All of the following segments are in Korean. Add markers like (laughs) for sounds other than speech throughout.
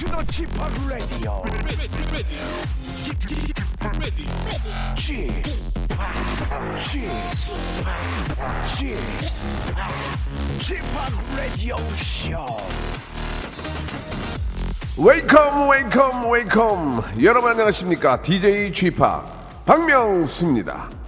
To the Chip Radio. Chip, Chip, Chip, Radio Show. 웨이컴 웨이컴 웨이컴 여러분 안녕하십니까 DJ g 파 박명수입니다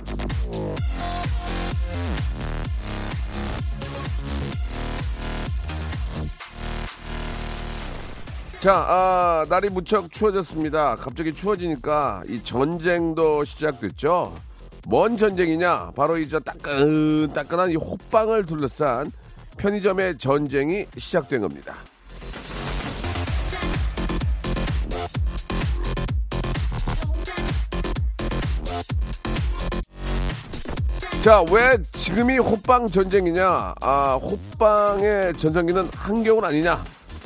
자 아, 날이 무척 추워졌습니다 갑자기 추워지니까 이 전쟁도 시작됐죠 뭔 전쟁이냐 바로 이 저 따끈 따끈한 이 호빵을 둘러싼 편의점의 전쟁이 시작된 겁니다 자, 왜 지금이 호빵 전쟁이냐? 아, 호빵의 전성기는 한겨울 아니냐?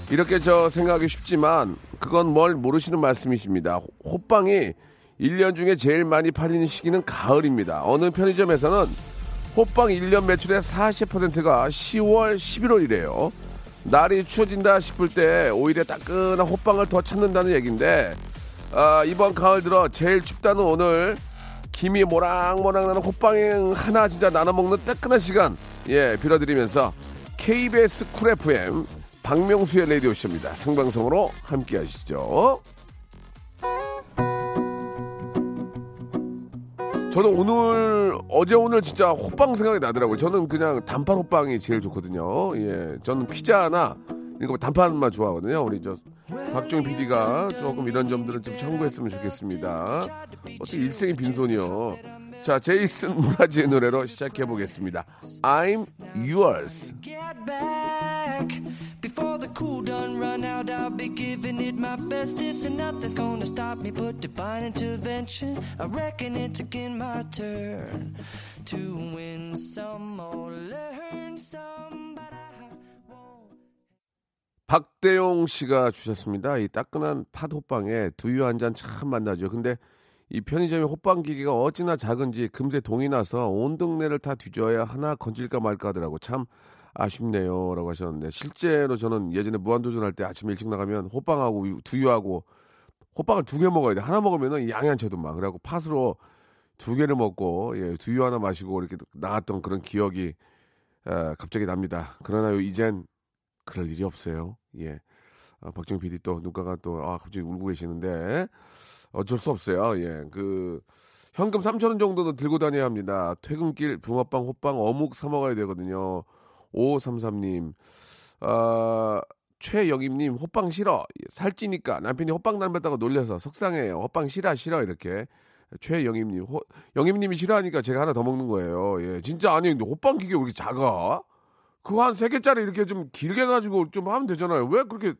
이렇게 저 생각하기 쉽지만 그건 뭘 모르시는 말씀이십니다. 호빵이 1년 중에 제일 많이 팔리는 시기는 가을입니다. 어느 편의점에서는 호빵 1년 매출의 40%가 10월, 11월이래요. 날이 추워진다 싶을 때 오히려 따끈한 호빵을 더 찾는다는 얘기인데 아, 이번 가을 들어 제일 춥다는 오늘 김이 모락모락 나는 호빵 하나 진짜 나눠 먹는 따끈한 시간 예 빌어드리면서 KBS Cool FM 박명수의 라디오 쇼입니다. 생방송으로 함께 하시죠. 저는 오늘 어제 오늘 진짜 호빵 생각이 나더라고요. 저는 그냥 단팥 호빵이 제일 좋거든요. 예, 저는 피자나 이거 단팥만 좋아하거든요. 우리 저 박정 PD가 조금 이런 점들을 좀 참고했으면 좋겠습니다. 어떻게 일생이 빈손이요. 자, 제이슨 무라지의 노래로 시작해 보겠습니다. I'm yours. get back before the cool done run out i'll be giving it my best this and nothing's gonna stop me but divine intervention i reckon it's again my turn to win some or learn some but i won't 박대용 씨가 주셨습니다. 이 따끈한 팥 호빵에 두유 한 잔 참 만나죠. 근데 이 편의점의 호빵 기계가 어찌나 작은지 금세 동이 나서 온 동네를 다 뒤져야 하나 건질까 말까 하더라고. 참 아쉽네요. 라고 하셨는데 실제로 저는 예전에 무한도전 할 때 아침 일찍 나가면 호빵하고 두유하고 호빵을 두 개 먹어야 돼. 하나 먹으면은 차도 막. 그래갖고 팥으로 두 개를 먹고 예, 두유 하나 마시고 이렇게 나갔던 그런 기억이 에, 갑자기 납니다. 그러나 요 이젠 그럴 일이 없어요. 예. 아, 박정 PD 또 누가가 또 아, 갑자기 울고 계시는데 어쩔 수 없어요. 예. 그 현금 3천 원 정도는 들고 다녀야 합니다. 퇴근길 붕어빵, 호빵, 어묵 사 먹어야 되거든요. 5533님. 아, 최영임님 호빵 싫어. 살찌니까 남편이 호빵 닮았다고 놀려서 속상해요. 호빵 싫어 싫어 이렇게. 최영임님, 호, 영임님이 싫어하니까 제가 하나 더 먹는 거예요. 예, 진짜 아니 근데 호빵 기계 왜 이렇게 작아? 그거 한 세 개짜리 이렇게 좀 길게 가지고 좀 하면 되잖아요. 왜 그렇게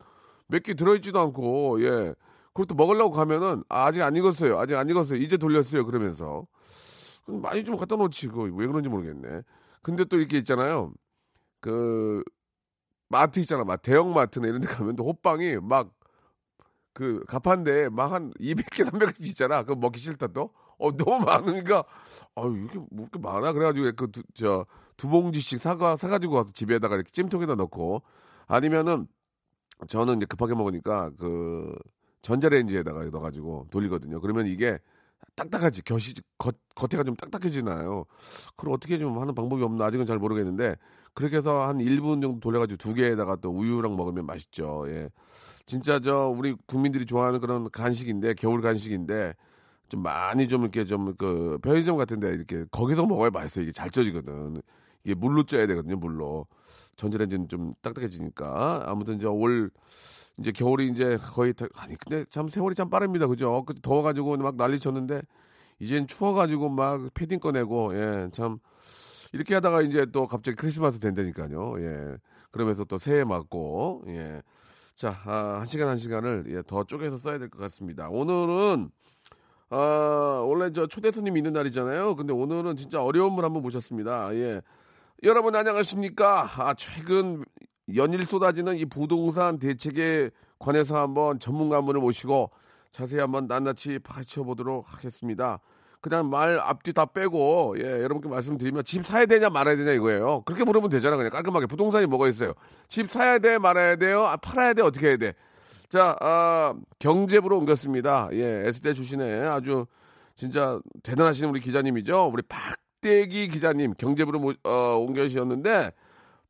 몇 개 들어있지도 않고, 예. 그것도 먹으려고 가면은, 아, 아직 안 익었어요. 아직 안 익었어요. 이제 돌렸어요. 그러면서. 많이 좀 갖다 놓지. 그거 왜 그런지 모르겠네. 근데 또 이렇게 있잖아요. 그, 마트 있잖아. 막 대형 마트나 이런 데 가면 또 호빵이 막, 그, 가판대 막한 200개, 300개 있잖아. 그거 먹기 싫다 또. 어, 너무 많으니까, 아유, 이렇게, 뭐 이렇게 많아. 그래가지고 그, 두, 저, 두 봉지씩 사가, 사가지고 와서 집에다가 이렇게 찜통에다 넣고, 아니면은, 저는 이제 급하게 먹으니까, 그, 전자레인지에다가 넣어가지고 돌리거든요. 그러면 이게 딱딱하지, 겉이, 겉, 겉에가 좀 딱딱해지나요? 그걸 어떻게 좀 하는 방법이 없나 아직은 잘 모르겠는데, 그렇게 해서 한 1분 정도 돌려가지고 두 개에다가 또 우유랑 먹으면 맛있죠. 예. 진짜 저, 우리 국민들이 좋아하는 그런 간식인데, 겨울 간식인데, 좀 많이 좀 이렇게 좀 그 편의점 같은데 이렇게 거기서 먹어야 맛있어요. 이게 잘 쪄지거든. 이게 물로 쪄야 되거든요. 물로. 전자레인지는 좀 딱딱해지니까. 아무튼 이제 올 이제 겨울이 이제 거의 다, 아니 근데 참 세월이 참 빠릅니다. 그죠? 그 더워가지고 막 난리 쳤는데 이젠 추워가지고 막 패딩 꺼내고 예 참 이렇게 하다가 이제 또 갑자기 크리스마스 된다니까요. 예 그러면서 또 새해 맞고 예. 자, 아, 한 시간 한 시간을 예, 더 쪼개서 써야 될 것 같습니다. 오늘은 아, 원래 저 초대 손님 있는 날이잖아요. 근데 오늘은 진짜 어려운 분 한번 모셨습니다. 예. 여러분 안녕하십니까? 아, 최근 연일 쏟아지는 이 부동산 대책에 관해서 한번 전문가 한 분을 모시고 자세히 한번 낱낱이 파헤쳐 보도록 하겠습니다. 그냥 말 앞뒤 다 빼고 예, 여러분께 말씀드리면 집 사야 되냐 말아야 되냐 이거예요. 그렇게 물으면 되잖아. 그냥 깔끔하게 부동산이 뭐가 있어요. 집 사야 돼 말아야 돼요. 아, 팔아야 돼 어떻게 해야 돼. 자, 아, 경제부로 옮겼습니다. 예, S대 출신의 아주 진짜 대단하신 우리 기자님이죠. 우리 박대기 기자님 경제부로 모, 어, 옮겨주셨는데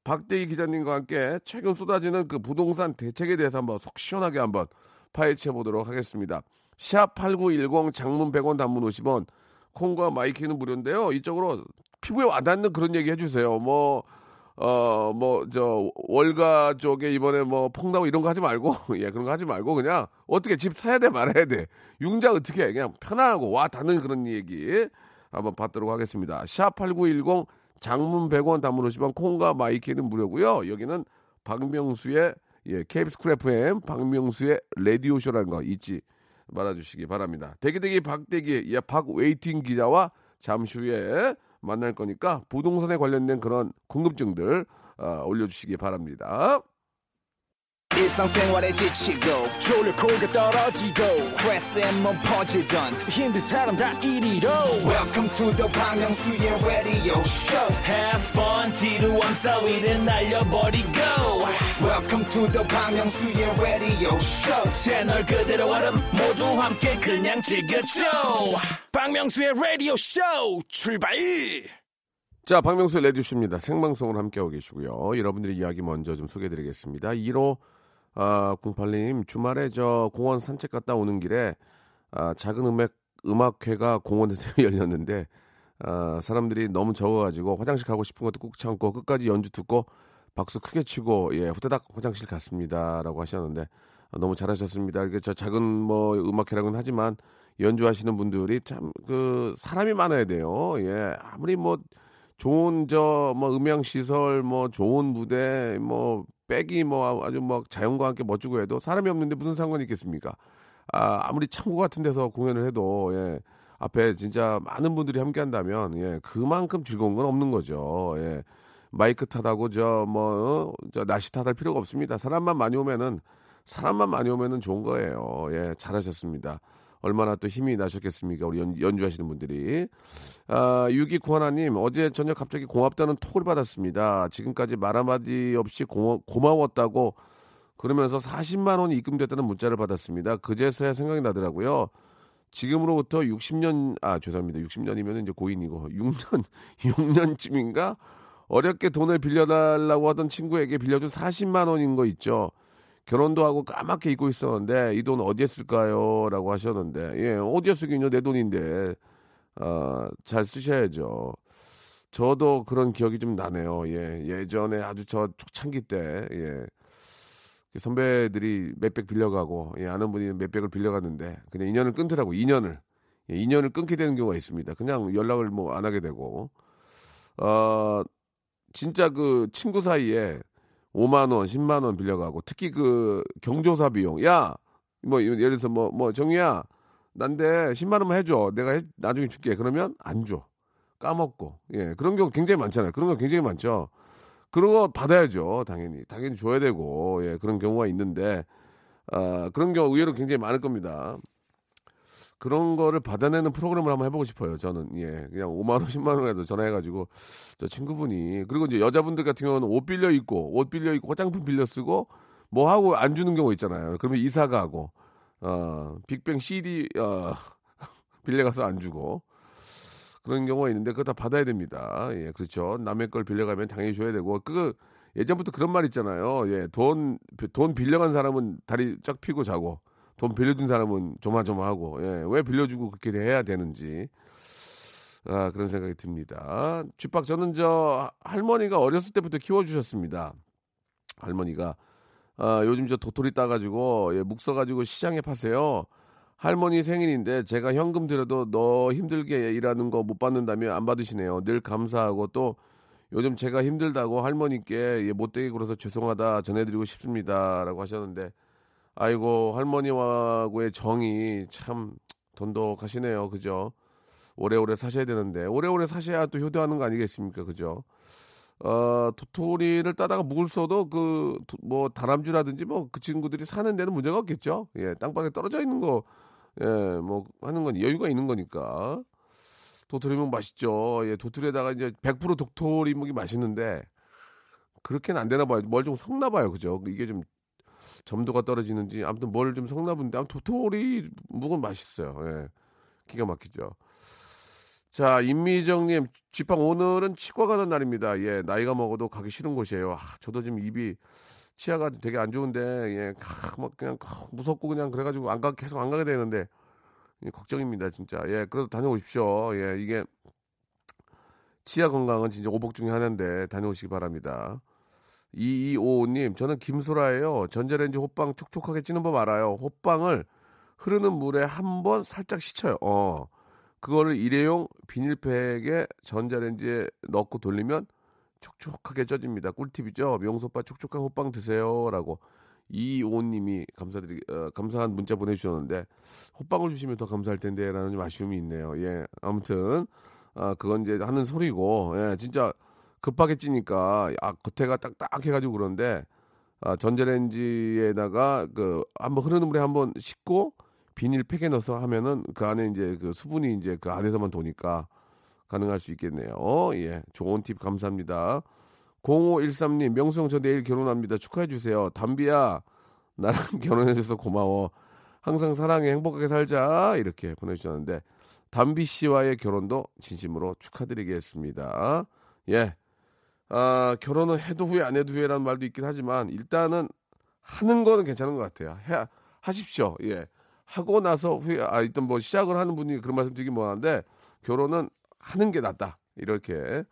박대기 기자님과 함께 최근 쏟아지는 그 부동산 대책에 대해서 한번 속 시원하게 한번 파헤쳐 보도록 하겠습니다. 샵 8910 장문 100원 단문 50원 콩과 my K는 무료인데요. 이쪽으로 피부에 와닿는 그런 얘기 해주세요. 뭐, 어, 뭐, 저, 월가 쪽에 이번에 뭐, 펑나고 이런 거 하지 말고, (laughs) 예, 그런 거 하지 말고, 그냥, 어떻게 집 사야 돼, 말아야 돼. 융자 어떻게 해. 그냥 편하고 와 닿는 그런 얘기 한번 받도록 하겠습니다. 샵8910 장문 100원 단문 50원 콩과 my K는 무료고요 여기는 박명수의, 예, KBS Cool FM 박명수의 라디오쇼라는 거 잊지 말아주시기 바랍니다. 대기대기 박대기, 예, 박waiting 기자와 잠시 후에 만날 거니까 부동산에 관련된 그런 궁금증들 어, 올려주시기 바랍니다. 일상생활에 지치고, 졸려 코가 떨어지고, 스트레스에 몸 퍼지던, 힘든 사람 다 이리로. welcome to the Bang Myung-soo's radio show Have fun 지루함 따위를 날려버리고 welcome to the Bang Myung-soo's radio show 채널 그대로 얼음 모두 함께 그냥 즐겨줘 박명수의 쇼 출발 자, 박명수 레디쇼입니다. 생방송으로 함께하고 계시고요. 여러분들의 이야기 먼저 좀 소개해드리겠습니다. 1호 아, 08님 주말에 저 공원 산책 갔다 오는 길에 아, 작은 음악 음악회가 공원에서 (laughs) 열렸는데 아, 사람들이 너무 적어가지고 화장실 가고 싶은 것도 꾹 참고 끝까지 연주 듣고 박수 크게 치고 예 후다닥 화장실 갔습니다라고 하셨는데 아, 너무 잘하셨습니다. 이게 저 작은 뭐 음악회라고는 하지만 연주하시는 분들이 참 그 사람이 많아야 돼요. 예 아무리 뭐 좋은 저 뭐 음향 시설 뭐 좋은 무대 뭐 백이 뭐 아주 뭐 자연과 함께 멋지고 해도 사람이 없는데 무슨 상관이 있겠습니까? 아 아무리 창고 같은 데서 공연을 해도 예 앞에 진짜 많은 분들이 함께 한다면 예 그만큼 즐거운 건 없는 거죠. 예 마이크 탓하고 저뭐저 날씨 탓할 필요가 없습니다. 사람만 많이 오면은 사람만 많이 오면은 좋은 거예요. 예 잘하셨습니다. 얼마나 또 힘이 나셨겠습니까? 우리 연, 연주하시는 분들이. 아, 6291님, 어제 저녁 갑자기 고맙다는 톡을 받았습니다. 지금까지 말 한마디 없이 고, 고마웠다고 그러면서 40만 원이 입금됐다는 문자를 받았습니다. 그제서야 생각이 나더라고요. 지금으로부터 60년, 아, 죄송합니다. 60년이면 이제 고인이고, 6년, 6년쯤인가? (laughs) 어렵게 돈을 빌려달라고 하던 친구에게 빌려준 40만 원인 거 있죠. 결혼도 하고 까맣게 잊고 있었는데 이 돈 어디에 쓸까요? 라고 하셨는데 예 어디에 쓰긴요 내 돈인데 아, 잘 쓰셔야죠. 저도 그런 기억이 좀 나네요. 예 예전에 아주 저 초창기 때 예. 선배들이 몇백 빌려가고 예, 아는 분이 몇백을 빌려갔는데 그냥 인연을 끊더라고 인연을 예, 인연을 끊게 되는 경우가 있습니다. 그냥 연락을 뭐 안 하게 되고 어 진짜 그 친구 사이에 5만 원, 10만 원 빌려가고 특히 그 경조사 비용. 야, 뭐 예를 들어서 뭐뭐 정희야, 난데 10만 원만 해줘. 내가 해- 나중에 줄게. 그러면 안 줘. 까먹고. 예, 그런 경우 굉장히 많잖아요. 그런 거 굉장히 많죠. 그런 거 받아야죠. 당연히. 당연히 줘야 되고. 예, 그런 경우가 있는데 아, 그런 경우 의외로 굉장히 많을 겁니다. 그런 거를 받아내는 프로그램을 한번 해보고 싶어요. 저는 예, 그냥 5만 원, (laughs) 10만 원이라도 전화해가지고 저 친구분이 그리고 이제 여자분들 같은 경우는 옷 빌려 입고 옷 빌려 입고 화장품 빌려 쓰고 뭐 하고 안 주는 경우 있잖아요. 그러면 이사 가고 어 빅뱅 CD 어 (laughs) 빌려 가서 안 주고 그런 경우가 있는데 그거 다 받아야 됩니다. 예, 그렇죠. 남의 걸 빌려가면 당연히 줘야 되고 그 예전부터 그런 말 있잖아요. 예, 돈 돈 빌려간 사람은 다리 쫙 피고 자고 돈 빌려준 사람은 조마조마하고 예, 왜 빌려주고 그렇게 해야 되는지 아, 그런 생각이 듭니다. 쥐박 저는 저 할머니가 어렸을 때부터 키워주셨습니다. 할머니가 아, 요즘 저 도토리 따가지고 예, 묵 써가지고 시장에 파세요. 할머니 생일인데 제가 현금 드려도 너 힘들게 일하는 거 못 받는다며 안 받으시네요. 늘 감사하고 또 요즘 제가 힘들다고 할머니께 예, 못되게 굴어서 죄송하다 전해드리고 싶습니다라고 하셨는데 아이고 할머니와의 정이 참 돈독하시네요. 그죠? 오래오래 사셔야 되는데 오래오래 사셔야 또 효도하는 거 아니겠습니까? 그죠? 어, 도토리를 따다가 묵을 써도 그 뭐 다람쥐라든지 뭐 그 친구들이 사는 데는 문제가 없겠죠. 예, 땅방에 떨어져 있는 거 예, 뭐 하는 건 여유가 있는 거니까. 도토리묵 맛있죠. 예, 도토리에다가 이제 100% 도토리묵이 맛있는데 그렇게는 안 되나 봐요. 뭘 좀 섞나 봐요. 그죠? 이게 좀 점도가 떨어지는지 아무튼 뭘좀 섞나 본데 아무튼 도토리 묵은 맛있어요. 예. 기가 막히죠. 자, 임미정님, 지팡 오늘은 치과 가는 날입니다. 예, 나이가 먹어도 가기 싫은 곳이에요. 아, 저도 지금 입이 치아가 되게 안 좋은데, 예, 아, 막 그냥 아, 무섭고 그냥 그래가지고 안 가, 계속 안 가게 되는데, 예, 걱정입니다, 진짜. 예, 그래도 다녀오십시오. 예, 이게 치아 건강은 진짜 오복 중에 하나인데 다녀오시기 바랍니다. 2255님, 저는 김소라예요. 전자레인지 호빵 촉촉하게 찌는 법 알아요. 호빵을 흐르는 물에 한 번 살짝 씻어요. 어. 그거를 일회용 비닐팩에 전자레인지에 넣고 돌리면 촉촉하게 쪄집니다. 꿀팁이죠. 명소빠 촉촉한 호빵 드세요라고 이오님이 감사드리 어, 감사한 문자 보내주셨는데 호빵을 주시면 더 감사할 텐데라는 좀 아쉬움이 있네요. 예, 아무튼 아 그건 이제 하는 소리고 예, 진짜 급하게 찌니까 아 겉에가 딱딱해가지고 그런데 아, 전자레인지에다가 그 한번 흐르는 물에 한번 씻고 비닐 팩에 넣어서 하면은 그 안에 이제 그 수분이 이제 그 안에서만 도니까 가능할 수 있겠네요. 예. 좋은 팁 감사합니다. 0513님, 명수형 저 내일 결혼합니다. 축하해 주세요. 담비야, 나랑 (laughs) 결혼해 줘서 고마워. 항상 사랑해 행복하게 살자. 이렇게 보내주셨는데, 담비 씨와의 결혼도 진심으로 축하드리겠습니다. 예. 아, 결혼은 해도 후회 안 해도 후회라는 말도 있긴 하지만, 일단은 하는 거는 괜찮은 것 같아요. 해, 하십시오. 예. 하고 나서 후회, 아, 일단 뭐 시작을 하는 분이 그런 말씀 드리긴 뭐하는데, 결혼은 하는 게 낫다. 이렇게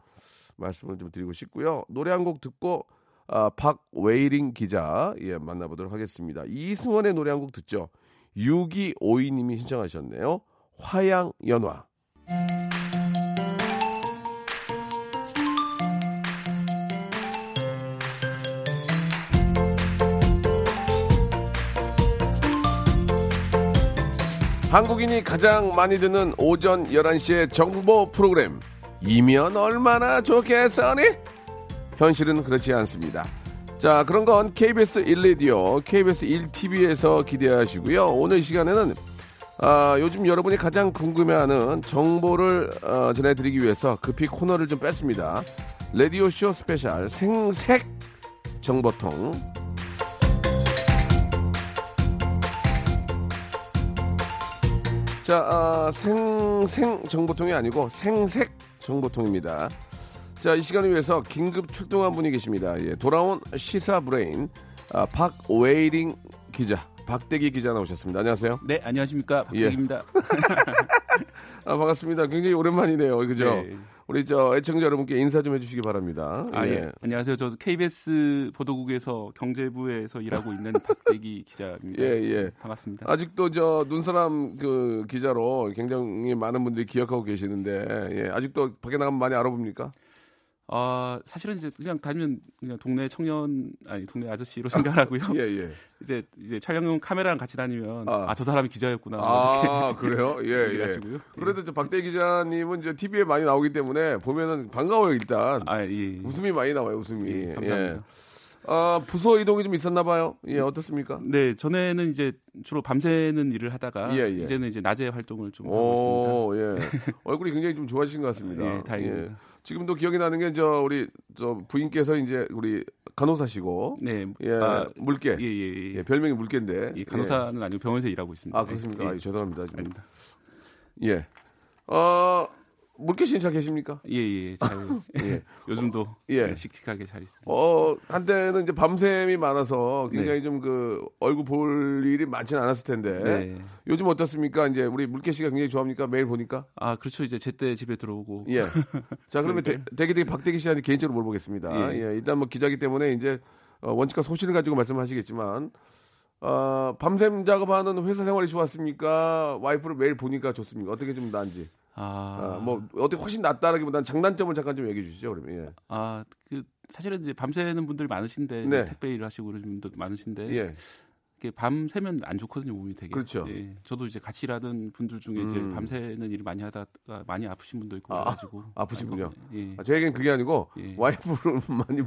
말씀을 좀 드리고 싶고요. 노래 한 곡 듣고, 아, 박웨이링 기자, 예, 만나보도록 하겠습니다. 이승원의 노래 한 곡 듣죠. 6252님이 신청하셨네요. 화양연화. 한국인이 가장 많이 듣는 오전 11시의 정보 프로그램 이면 얼마나 좋겠어니? 현실은 그렇지 않습니다. 자 그런 건 KBS 1라디오, KBS 1TV에서 기대하시고요. 오늘 이 시간에는 아, 요즘 여러분이 가장 궁금해하는 정보를 어, 전해드리기 위해서 급히 코너를 좀 뺐습니다. 라디오쇼 스페셜 생색 정보통 자, 아, 생생 정보통이 아니고 생색 정보통입니다. 자, 이 시간을 위해서 긴급 출동한 분이 계십니다. 예, 돌아온 시사 브레인 아, 박waiting 기자, 박대기 기자 나오셨습니다. 안녕하세요. 네, 안녕하십니까. 예. 박국입니다. (laughs) 아, 반갑습니다. 굉장히 오랜만이네요. 그죠? 네. 우리 저 애청자 여러분께 인사 좀 해주시기 바랍니다. 아, 예. 안녕하세요. 저 KBS 보도국에서 경제부에서 일하고 있는 (laughs) 박대기 기자입니다. 예, 예. 반갑습니다. 아직도 저 눈사람 그 기자로 굉장히 많은 분들이 기억하고 계시는데 예, 아직도 밖에 나가면 많이 알아봅니까? 아, 사실은 이제 그냥 다니면 그냥 동네 청년 아니 동네 아저씨로 (laughs) 생각하고요. 예, 예. 이제 이제 촬영용 카메라랑 같이 다니면 아. 아저 사람이 기자였구나. 아, (laughs) 그래요? (laughs) 예, 예. 그래도 저 박대 기자님은 이제 TV에 많이 나오기 때문에 보면은 반가워요, 일단. 아, 예. 웃음이 많이 나와요, 웃음이. 예, 감사합니다. 아, 부서 이동이 좀 있었나 봐요. 예, 어떻습니까? 네, 전에는 이제 주로 밤새는 일을 하다가 예, 예. 이제는 이제 낮에 활동을 좀 하고 오, 예. 얼굴이 굉장히 좀 좋아지신 것 같습니다. 예, 다행입니다. 지금도 기억이 나는 게 저 우리 저 부인께서 이제 우리 간호사시고. 네. 예, 아, 물개. 예, 예, 예. 예, 별명이 물개인데. 이 간호사는 아니고 병원에서 일하고 있습니다. 아, 그렇습니까? 예. 아, 죄송합니다. 지금. 아닙니다. 예. 어, 물개 씨는 잘 계십니까? 예, 예, 잘. (laughs) 예. 요즘도 예. 예. 씩씩하게 잘 있습니다. 어, 한때는 이제 밤샘이 많아서 굉장히 네. 좀그 얼굴 볼 일이 많지는 않았을 텐데. 네. 요즘 어떻습니까? 이제 우리 물개 씨가 굉장히 좋아합니까? 매일 보니까? 아, 그렇죠. 이제 제때 집에 들어오고. 예. (laughs) 자, 그러면 대. 대기 대기 박대기 씨한테 개인적으로 물어보겠습니다. 예. 예. 일단 뭐 기자기 때문에 이제 어, 원칙과 소신을 가지고 말씀하시겠지만 어, 밤샘 작업하는 회사 생활이 좋았습니까? 와이프를 매일 보니까 좋습니까? 어떻게 좀 나은지. 아, 아, 뭐 어떻게 훨씬 낫다라기보다는 장단점을 잠깐 좀 얘기해 주시죠. 그러면 예. 아, 그 사실은 이제 밤새는 분들 많으신데 네. 이제 택배 일 하시고 그러는 분들 많으신데 예. 이게 밤 새면 안 좋거든요 몸이 되게. 그렇죠. 예. 저도 이제 같이 일하는 분들 중에 이제 음. 밤새는 일을 많이 하다가 많이 아프신 분도 있고 아, 그래가지고. 아프신 분이요? 예. 아, 제 얘기는 그게 아니고 예. 와이프를 (laughs) 많이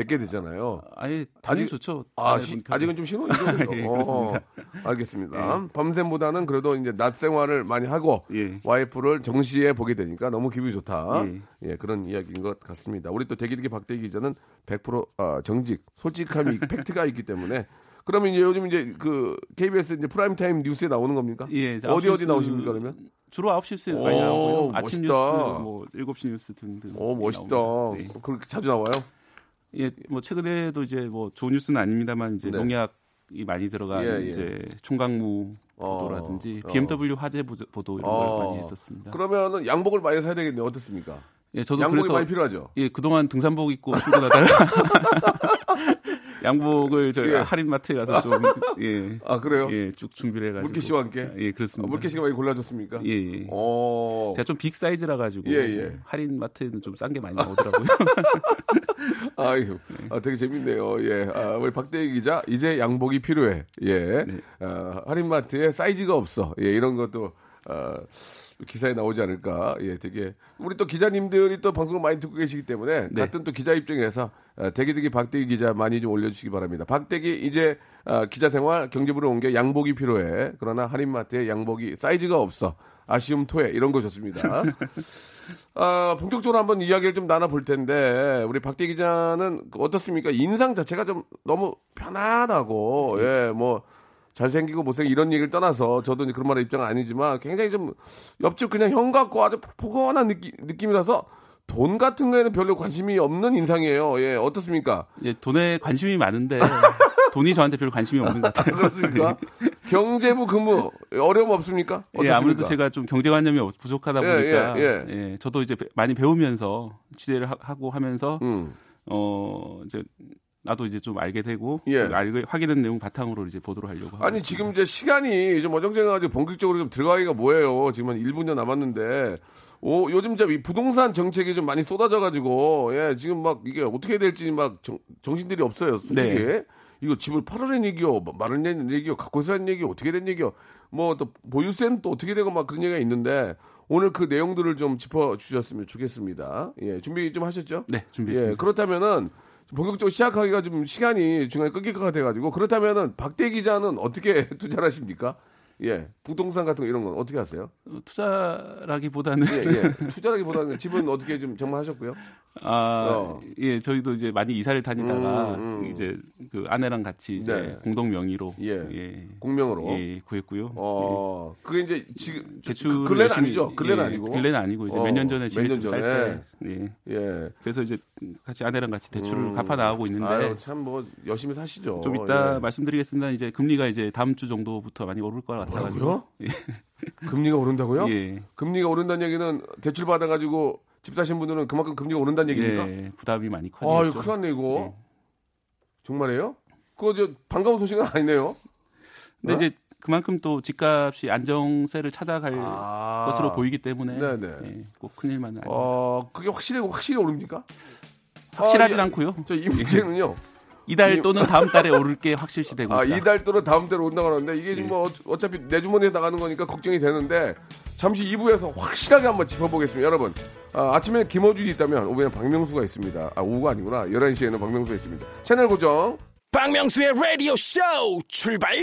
뵙게 되잖아요. 당연히 아직- 좋죠. 아, 시-. 아직은 좀 신혼이죠. (laughs) 예, 어, 알겠습니다. 밤샘보다는 그래도 이제 낮 생활을 많이 하고 예. 와이프를 정시에 보게 되니까 너무 기분이 좋다. 예. 예, 그런 이야기인 것 같습니다. 우리 또 대기대기 박대기 기자는 100% 어, 정직, 솔직함이 (laughs) 팩트가 있기 때문에 그러면 이제 요즘 이제 그 KBS 이제 프라임 타임 뉴스에 나오는 겁니까? 예, 어디 9시 어디 뉴스- 나오십니까 그러면? 주로 9시 뉴스에 많이 오, 나오고요. 아침 멋있다. 뉴스, 뭐 7시 뉴스 등등. 오 멋있다. 네. 그렇게 자주 나와요? 예, 뭐 최근에도 이제 뭐 좋은 뉴스는 아닙니다만 이제 네. 농약이 많이 들어간 예, 예. 이제 총각무 어, 보도라든지 어. BMW 화재 보도, 보도 이런 어. 걸 많이 했었습니다. 그러면은 양복을 많이 사야 되겠네요. 어떻습니까? 예, 저도 양복이 그래서 많이 필요하죠. 예, 그동안 등산복 입고 출근하다가 (laughs) 양복을 저희 예. 할인마트에 가서 좀 (laughs) 예. 아 그래요? 예, 쭉 준비를 해 가지고 물개 씨와 함께? 예, 아, 그렇습니다. 물개 씨가 많이 골라줬습니까? 예, 예. 어. 제가 좀 빅 사이즈라 가지고 예, 예. 할인 마트에는 좀 싼 게 많이 나오더라고요. (laughs) 아유, 아, 되게 재밌네요. 예, 아, 우리 박대희 기자 이제 양복이 필요해. 예, 네. 아, 할인마트에 사이즈가 없어. 예, 이런 것도 아, 기사에 나오지 않을까. 예, 되게 우리 또 기자님들이 또 방송을 많이 듣고 계시기 때문에 네. 같은 또 기자 입장에서 아, 대기대기 박대기 기자 많이 좀 올려주시기 바랍니다. 박대기 이제 아, 기자 생활 경제부로 옮겨 양복이 필요해. 그러나 할인마트에 양복이 사이즈가 없어. 아쉬움 토해 이런 거 좋습니다. (laughs) 아, 본격적으로 한번 이야기를 좀 나눠볼 텐데, 우리 박대 기자는 어떻습니까? 인상 자체가 좀 너무 편안하고, 예, 뭐, 잘생기고 못생기고 이런 얘기를 떠나서, 저도 그런 말의 입장은 아니지만, 굉장히 좀, 옆집 그냥 형 같고 아주 포근한 느낌, 느낌이라서, 돈 같은 거에는 별로 관심이 없는 인상이에요. 예, 어떻습니까? 예, 돈에 관심이 많은데 (laughs) 돈이 저한테 별로 관심이 없는 것 같아요. 그렇습니까? 경제부 근무, 어려움 없습니까? 예, 아무래도 어떻습니까? 제가 좀 경제관념이 없- 부족하다 예, 보니까 예, 예, 저도 이제 배- 많이 배우면서 취재를 하, 고 하면서 음, 어 이제 나도 이제 좀 알게 되고 예. 그 알게 확인된 내용 바탕으로 이제 보도를 하려고 하고 아니 있습니다. 지금 이제 시간이 좀 어정쩡해 가지고 본격적으로 좀 들어가기가 뭐예요. 지금 한 1분여 남았는데 오, 요즘 이 부동산 정책이 좀 많이 쏟아져 가지고 예 지금 막 이게 어떻게 될지 막 정, 정신들이 없어요. 솔직히 네. 이거 집을 팔으라는 얘기요, 뭐 말하는 얘기요, 갖고 있으라는 얘기 어떻게 된 얘기요. 뭐 또 보유세는 또 어떻게 되고 막 그런 얘기가 있는데 오늘 그 내용들을 좀 짚어 주셨으면 좋겠습니다. 예 준비 좀 하셨죠? 네 준비했습니다. 예, 그렇다면은 본격적으로 시작하기가 좀 시간이 중간에 끊길 것 같아가지고 그렇다면은 박대 기자는 어떻게 (laughs) 투자를 하십니까? 예, 부동산 같은 거 이런 건 어떻게 하세요? 어, 투자라기보다는 예, 예. (laughs) 투자라기보다는 집은 어떻게 좀 정말하셨고요? 아, 어. 예, 저희도 이제 많이 이사를 다니다가 음, 음. 이제 그 아내랑 같이 이제 네. 공동 명의로 예. 예, 공명으로. 예, 구했고요. 어, 그게 이제 지금 대출 근래는 아니죠? 근래는 아니고. 근래는 아니고 이제 어, 몇년 전에 몇년 집에 살. 때. 예. 예. 그래서 이제 같이 아내랑 같이 대출을 갚아 나가고 있는데 음. 참뭐 열심히 사시죠. 좀 이따 예. 말씀드리겠습니다. 이제 금리가 이제 다음 주 정도부터 많이 오를 것 같아 가지고. 뭐라고요? 금리가 오른다고요? 예. 금리가 오른다는 얘기는 대출 받아 가지고 집 사신 분들은 그만큼 금리가 오른다는 얘기입니까? 예, 부담이 많이 아유, 커지겠죠. 큰일 났네, 이거. 예. 정말이에요? 그거 저 반가운 소식은 아니네요. 근데 어? 이제 그만큼 또 집값이 안정세를 찾아갈 아. 것으로 보이기 때문에. 예, 꼭 큰일만은 아니에요. 어, 그게 확실히, 확실히 오릅니까? 확실하진 아, 이- 않고요. 저 이 문제는요. 이달 이- 또는 (laughs) 다음 달에 오를 게 확실시 되고 아, 있다. 이달 또는 다음 달에 온다고 하는데 이게 지금 뭐 어- 어차피 내 주머니에 나가는 거니까 걱정이 되는데 잠시 2부에서 확실하게 한번 짚어보겠습니다. 여러분, 아, 아침에 김어준이 있다면 오후에는 박명수가 있습니다. 아, 오후가 아니구나. 11시에는 박명수가 있습니다. 채널 고정. 박명수의 라디오 쇼 출발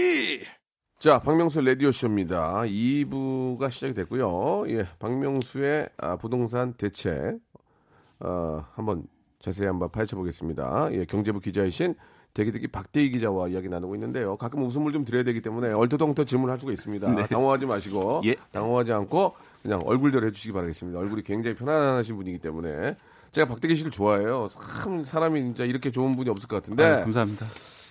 자, 박명수 라디오쇼입니다. 2부가 시작이 됐고요. 예, 박명수의 아, 부동산 대책, 어, 한번 자세히 한번 파헤쳐 보겠습니다. 예, 경제부 기자이신 대기대기 박대희 기자와 이야기 나누고 있는데요. 가끔 웃음을 좀 드려야 되기 때문에 얼토당토 질문할 수가 있습니다. 당황하지 마시고, 예. 당황하지 않고 그냥 얼굴대로 해주시기 바라겠습니다. 얼굴이 굉장히 편안하신 분이기 때문에 제가 박대기 씨를 좋아해요. 참 사람이 진짜 이렇게 좋은 분이 없을 것 같은데. 아, 감사합니다.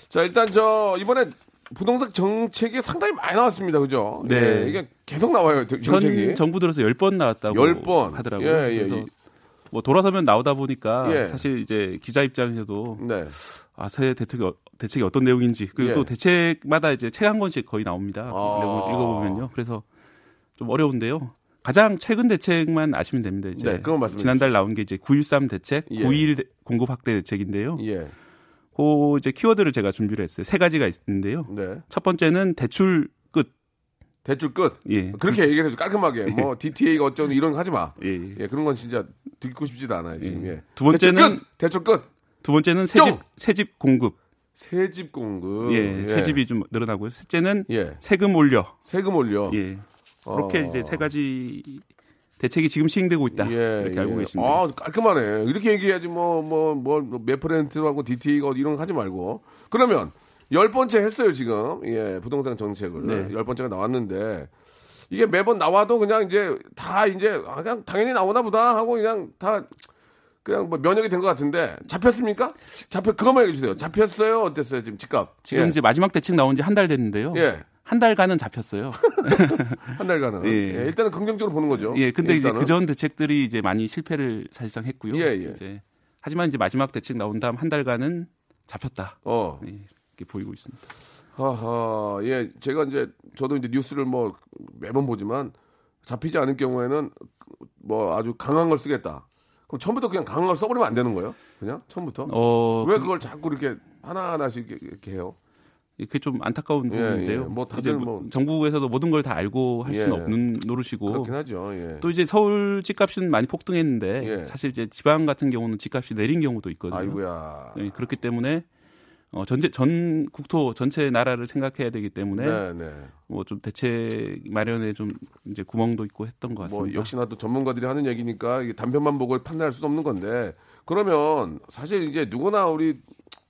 자, 일단 저 이번에 부동산 정책이 상당히 많이 나왔습니다. 그죠? 네. 예, 이게 계속 나와요. 정- 정책이. 전 정부 들어서 10번 나왔다고 10번. 하더라고요. 예, 예. 그래서 뭐 돌아서면 나오다 보니까 예. 사실 이제 기자 입장에서도 네. 아, 새 대책이, 어- 대책이 어떤 내용인지 그리고 예. 또 대책마다 이제 책 한 권씩 거의 나옵니다. 아. 내용을 읽어보면요. 그래서 좀 어려운데요. 가장 최근 대책만 아시면 됩니다. 이제 네, 지난달 나온 게 이제 9.13 대책, 예. 9.1 공급 확대 대책인데요. 예. 그 이제 키워드를 제가 준비를 했어요. 세 가지가 있는데요. 네. 첫 번째는 대출 끝. 대출 끝. 예. 그렇게 얘기를 해줘. 깔끔하게. 뭐 DTA가 어쩌고 이런 거 하지 마. 예. 예. 예, 그런 건 진짜 듣고 싶지도 않아요, 지금. 예. 두 번째는- 대출 끝. 대출 끝. 두 번째는 새집 쫑! 새집 공급. 세집 공급. 예. 새집이 좀 늘어나고요. 셋째는 예. 세금 올려. 세금 올려. 예. 그렇게 어. 이제 세 가지 대책이 지금 시행되고 있다. 예, 이렇게 예. 알고 계십니다. 아, 깔끔하네. 이렇게 얘기해야지 뭐, 뭐, 뭐, 몇 퍼센트하고 DTA가 이런 거 하지 말고. 그러면 열 번째 했어요 지금 예 부동산 정책을 네. 열 번째가 나왔는데 이게 매번 나와도 그냥 이제 다 이제 아, 그냥 당연히 나오나 보다 하고 그냥 다 그냥 뭐 면역이 된 것 같은데 잡혔습니까? 잡혀 그것만 얘기해 주세요. 잡혔어요? 어땠어요 지금 집값? 지금 예. 이제 마지막 대책 나온 지 한 달 됐는데요. 예. 한 달간은 잡혔어요. (laughs) 한 달간은 예. 예, 일단은 긍정적으로 보는 거죠. 예, 근데 이제 일단은. 그전 대책들이 이제 많이 실패를 사실상 했고요. 예, 예. 이제 하지만 이제 마지막 대책 나온 다음 한 달간은 잡혔다. 어 예, 보이고 있습니다. 하하, 예, 제가 이제 저도 이제 뉴스를 뭐 매번 보지만 잡히지 않을 경우에는 뭐 아주 강한 걸 쓰겠다. 그럼 처음부터 그냥 강한 걸 써버리면 안 되는 거예요? 그냥 처음부터? 어, 왜 그- 그걸 자꾸 이렇게 하나 하나씩 이렇게, 해요? 그게 좀 안타까운 예, 부분인데요. 예. 뭐 다들 이제 뭐- 정부에서도 모든 걸 다 알고 할 수는 예. 없는 노릇이고 그렇긴 하죠. 예. 또 이제 서울 집값은 많이 폭등했는데 예. 사실 이제 지방 같은 경우는 집값이 내린 경우도 있거든요. 아이고야. 예, 그렇기 때문에 어, 전체 전 국토 전체 나라를 생각해야 되기 때문에 네, 네. 뭐좀 대책 마련에 좀 이제 구멍도 있고 했던 것 같습니다. 뭐 역시나 또 전문가들이 하는 얘기니까 단편만 보고 판단할 수 없는 건데 그러면 사실 이제 누구나 우리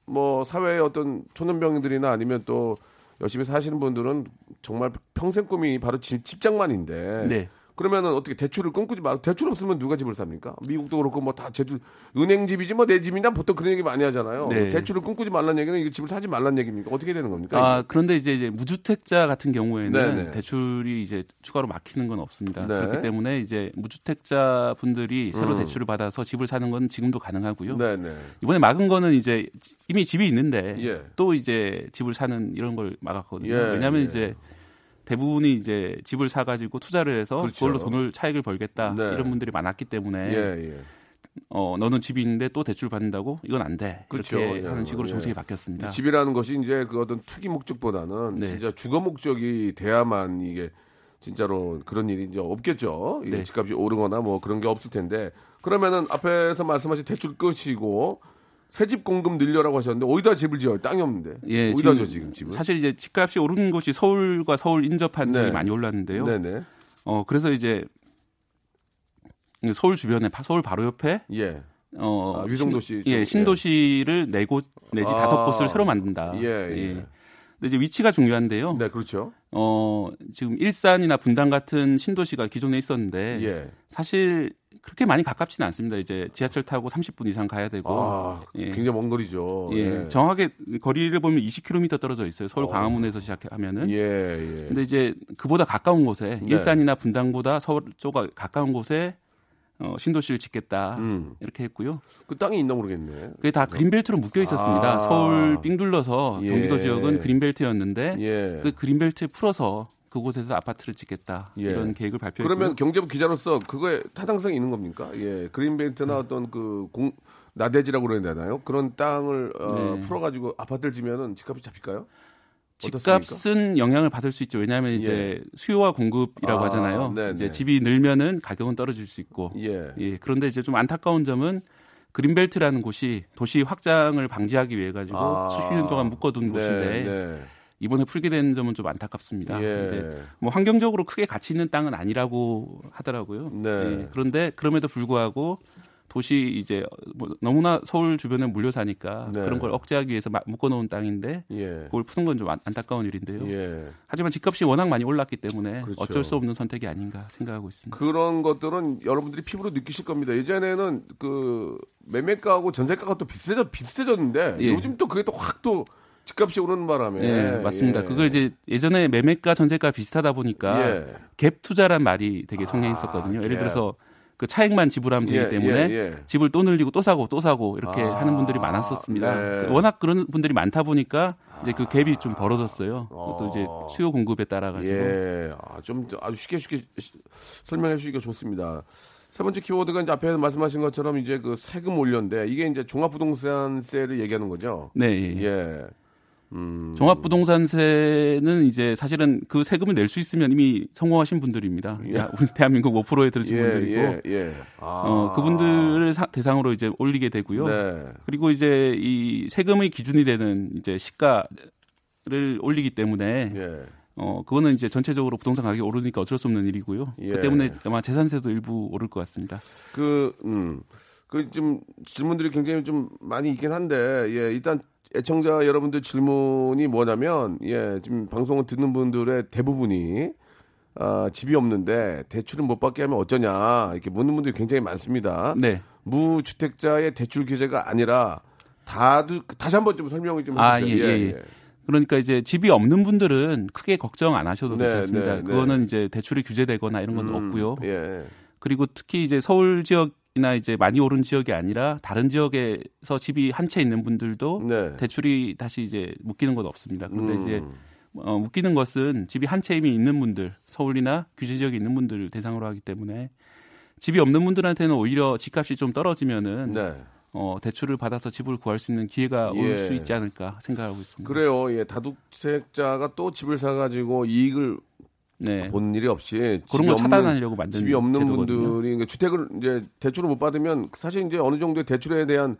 뭐 사회의 어떤 초년병들이나 아니면 또 열심히 사시는 분들은 정말 평생 꿈이 바로 집, 집장만인데 네. 그러면은 어떻게 대출을 끊고지 마 대출 없으면 누가 집을 삽니까? 미국도 그렇고 뭐다 제주 은행 집이지 뭐 내 집이냐 보통 그런 얘기 많이 하잖아요. 네. 대출을 끊고지 말란 얘기는 이거 집을 사지 말란 얘기입니까? 어떻게 되는 겁니까? 아 그런데 이제, 이제 무주택자 같은 경우에는 네네. 대출이 이제 추가로 막히는 건 없습니다. 네. 그렇기 때문에 이제 무주택자 분들이 새로 음. 대출을 받아서 집을 사는 건 지금도 가능하고요. 네, 네. 이번에 막은 거는 이제 이미 집이 있는데 예. 또 이제 집을 사는 이런 걸 막았거든요. 예, 왜냐하면 예. 이제 대부분이 이제 집을 사가지고 투자를 해서 그렇죠. 그걸로 돈을 차익을 벌겠다 네. 이런 분들이 많았기 때문에 예, 예. 어 너는 집이 있는데 또 대출 받는다고 이건 안 돼. 그렇죠. 예, 하는 식으로 예. 정책이 바뀌었습니다. 집이라는 것이 이제 그 어떤 투기 목적보다는 네. 진짜 주거 목적이 돼야만 이게 진짜로 그런 일이 이제 없겠죠. 네. 집값이 오르거나 뭐 그런 게 없을 텐데 그러면은 앞에서 말씀하신 대출 끝이고 새집 공급 늘려라고 하셨는데 어디다 집을 지어요? 땅이 없는데. 예, 어디다 지어 지금 집을? 사실 이제 집값이 오르는 곳이 서울과 서울 인접한 네. 지역이 많이 올랐는데요. 네네. 어 그래서 이제 서울 주변에 바- 서울 바로 옆에 예. 어 아, 위성도시 신, 예, 쪽, 신도시를 네 곳 내지 아. 다섯 곳을 새로 만든다. 예, 예. 근데 이제 위치가 중요한데요. 네, 그렇죠. 어 지금 일산이나 분당 같은 신도시가 기존에 있었는데 예. 사실 그렇게 많이 가깝지는 않습니다. 이제 지하철 타고 30분 이상 가야 되고 아, 예. 굉장히 먼 거리죠. 예, 정확하게 거리를 보면 20km 떨어져 있어요. 서울 광화문에서 시작하면은. 예, 예. 근데 이제 그보다 가까운 곳에 네. 일산이나 분당보다 서울 쪽가 가까운 곳에 어, 신도시를 짓겠다 음. 이렇게 했고요. 그 땅이 있나 모르겠네. 그게 다 그린벨트로 묶여 있었습니다. 아. 서울 삥 둘러서 예. 경기도 지역은 그린벨트였는데 예. 그 그린벨트 풀어서 그곳에서 아파트를 짓겠다 예. 이런 계획을 발표했고요. 그러면 경제부 기자로서 그거에 타당성이 있는 겁니까? 예, 그린벨트나 네. 어떤 그 공, 나대지라고 그래야 되나요? 그런 땅을 어, 네. 풀어가지고 아파트를 지면은 집값이 잡힐까요? 집값은 영향을 받을 수 있죠. 왜냐하면 이제 수요와 공급이라고 아, 하잖아요. 네네. 이제 집이 늘면은 가격은 떨어질 수 있고. 예. 예. 그런데 이제 좀 안타까운 점은 그린벨트라는 곳이 도시 확장을 방지하기 위해 가지고 아. 수십 년 동안 묶어둔 곳인데 네. 이번에 풀게 되는 점은 좀 안타깝습니다. 예. 이제 뭐 환경적으로 크게 가치 있는 땅은 아니라고 하더라고요. 네. 예. 그런데 그럼에도 불구하고 도시 이제 뭐 너무나 서울 주변에 물려 사니까 네. 그런 걸 억제하기 위해서 막 묶어놓은 땅인데 예. 그걸 푸는 건 좀 안타까운 일인데요. 예. 하지만 집값이 워낙 많이 올랐기 때문에 그렇죠. 어쩔 수 없는 선택이 아닌가 생각하고 있습니다. 그런 것들은 여러분들이 피부로 느끼실 겁니다. 예전에는 그 매매가하고 전세가가 또 비슷해졌, 비슷해졌는데 예. 요즘 또 그게 또 확또 집값이 오르는 바람에. 예, 맞습니다. 예. 그걸 이제 예전에 매매가 전세가 비슷하다 보니까 예. 갭 투자란 말이 되게 성행했었거든요. 예를 갭. 들어서 그 차익만 지불하면 되기 예, 때문에 예, 예. 집을 또 늘리고 또 사고 또 사고 이렇게 아, 하는 분들이 많았었습니다. 네. 워낙 그런 분들이 많다 보니까 이제 그 갭이 좀 벌어졌어요. 그것도 이제 수요 공급에 따라 가지고 예, 아, 좀 아주 쉽게 쉽게 시- 설명해 주시기가 좋습니다. 세 번째 키워드가 이제 앞에 말씀하신 것처럼 이제 그 세금 올려인데 이게 이제 종합부동산세를 얘기하는 거죠. 네, 예. 예. 음. 종합부동산세는 이제 사실은 그 세금을 낼 수 있으면 이미 성공하신 분들입니다. 야, 우리 대한민국 5%에 들으신 예, 분들이고 예, 예. 아. 어, 그분들을 사- 대상으로 이제 올리게 되고요. 네. 그리고 이제 이 세금의 기준이 되는 이제 시가를 올리기 때문에 예. 어 그거는 이제 전체적으로 부동산 가격이 오르니까 어쩔 수 없는 일이고요. 예. 그 때문에 아마 재산세도 일부 오를 것 같습니다. 그, 음, 그, 좀, 질문들이 굉장히 좀 많이 있긴 한데, 예, 일단 애청자 여러분들 질문이 뭐냐면 예 지금 방송을 듣는 분들의 대부분이 아, 집이 없는데 대출을 못 받게 하면 어쩌냐 이렇게 묻는 분들이 굉장히 많습니다. 네. 무주택자의 대출 규제가 아니라 다들 다시 한번 좀 설명을 좀 아, 해주세요. 예, 예, 예. 그러니까 이제 집이 없는 분들은 크게 걱정 안 하셔도 네, 괜찮습니다. 네, 네. 그거는 이제 대출이 규제되거나 이런 건 없고요. 예. 그리고 특히 이제 서울 지역 이나 이제 많이 오른 지역이 아니라 다른 지역에서 집이 한 채 있는 분들도 네. 대출이 다시 이제 묶이는 건 없습니다. 그런데 음. 이제 어, 묶이는 것은 집이 한 채 이미 있는 분들, 서울이나 규제 지역에 있는 분들 대상으로 하기 때문에 집이 없는 분들한테는 오히려 집값이 좀 떨어지면은 네. 어, 대출을 받아서 집을 구할 수 있는 기회가 예. 올수 있지 않을까 생각하고 있습니다. 그래요. 예, 다독세자가 또 집을 사가지고 이익을 네. 본 일이 없이 그런 집이 걸 없는- 차단하려고 만든 집이 없는 제도거든요. 분들이 그러니까 주택을 이제 대출을 못 받으면 사실 이제 어느 정도의 대출에 대한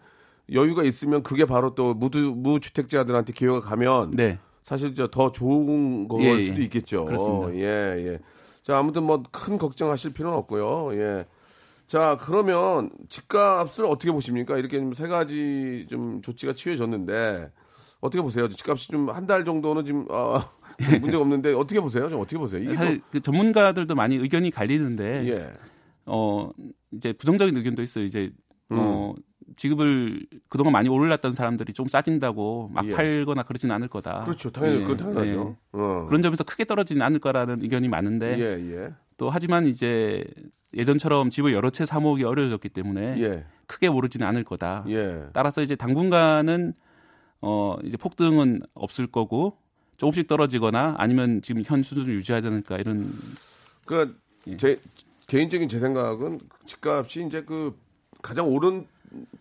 여유가 있으면 그게 바로 또 무주, 무주택자들한테 기회가 가면 네. 사실 저더 좋은 걸 예, 예. 수도 있겠죠. 그렇습니다. 예, 예. 자, 아무튼 뭐 큰 걱정하실 필요는 없고요. 예. 자, 그러면 집값을 어떻게 보십니까? 이렇게 좀 세 가지 좀 조치가 취해졌는데 어떻게 보세요? 집값이 좀 한 달 정도는 지금 아, (laughs) 문제가 없는데 어떻게 보세요? 좀 어떻게 보세요? 사실 그 전문가들도 많이 의견이 갈리는데 또, 예. 어 이제 부정적인 의견도 있어요. 이제 어 음. 지급을 그동안 많이 올랐던 사람들이 좀 싸진다고 막 예. 팔거나 그러진 않을 거다. 그렇죠. 당연히 예, 그건 당연하죠. 예. 어. 그런 점에서 크게 떨어지는 않을 거라는 의견이 많은데 예, 예. 또 하지만 이제 예전처럼 집을 여러 채 사 모으기 어려워졌기 때문에 예. 크게 오르지는 않을 거다. 예. 따라서 이제 당분간은 어 이제 폭등은 없을 거고 조금씩 떨어지거나 아니면 지금 현 수준을 유지하지 않을까 이런 그러니까 예. 제 개인적인 제 생각은 집값이 이제 그 가장 오른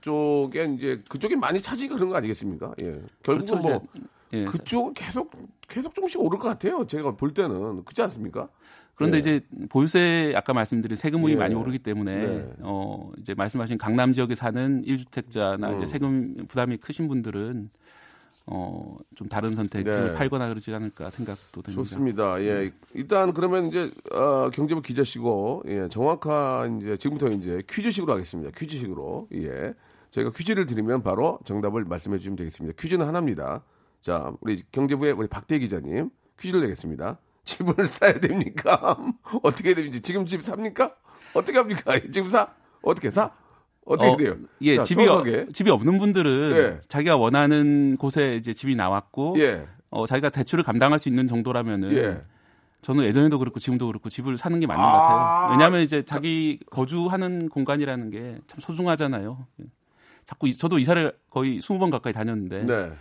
쪽에 이제 그쪽이 많이 차지가 그런 거 아니겠습니까? 예. 결국은 그렇죠, 뭐 예. 그쪽은 계속 계속 조금씩 오를 것 같아요. 제가 볼 때는 그렇지 않습니까? 그런데 예. 이제 보유세 아까 말씀드린 세금이 예. 많이 오르기 때문에 네. 어 이제 말씀하신 강남 지역에 사는 1주택자나 음. 이제 세금 부담이 크신 분들은 어 좀 다른 선택을 네. 팔거나 그러지 않을까 생각도 듭니다. 좋습니다. 예. 일단 그러면 이제 어, 경제부 기자시고 예, 정확한 이제 지금부터 이제 퀴즈식으로 하겠습니다. 퀴즈식으로. 예. 저희가 퀴즈를 드리면 바로 정답을 말씀해 주시면 되겠습니다. 퀴즈는 하나입니다. 자, 우리 경제부의 우리 박대 기자님 퀴즈를 내겠습니다. (laughs) 집을 사야 됩니까? (laughs) 어떻게 해야 됩니까? 지금 집 삽니까? 어떻게 합니까? (laughs) 지금 사? 어떻게 사? 어떻게 어, 돼요? 예, 자, 집이 정확하게. 집이 없는 분들은 예. 자기가 원하는 곳에 이제 집이 나왔고 예. 어 자기가 대출을 감당할 수 있는 정도라면은 예. 저는 예전에도 그렇고 지금도 그렇고 집을 사는 게 맞는 아. 것 같아요. 왜냐하면 이제 자기 거주하는 공간이라는 게 참 소중하잖아요. 예. 자꾸 이- 저도 이사를 거의 20번 가까이 다녔는데 네.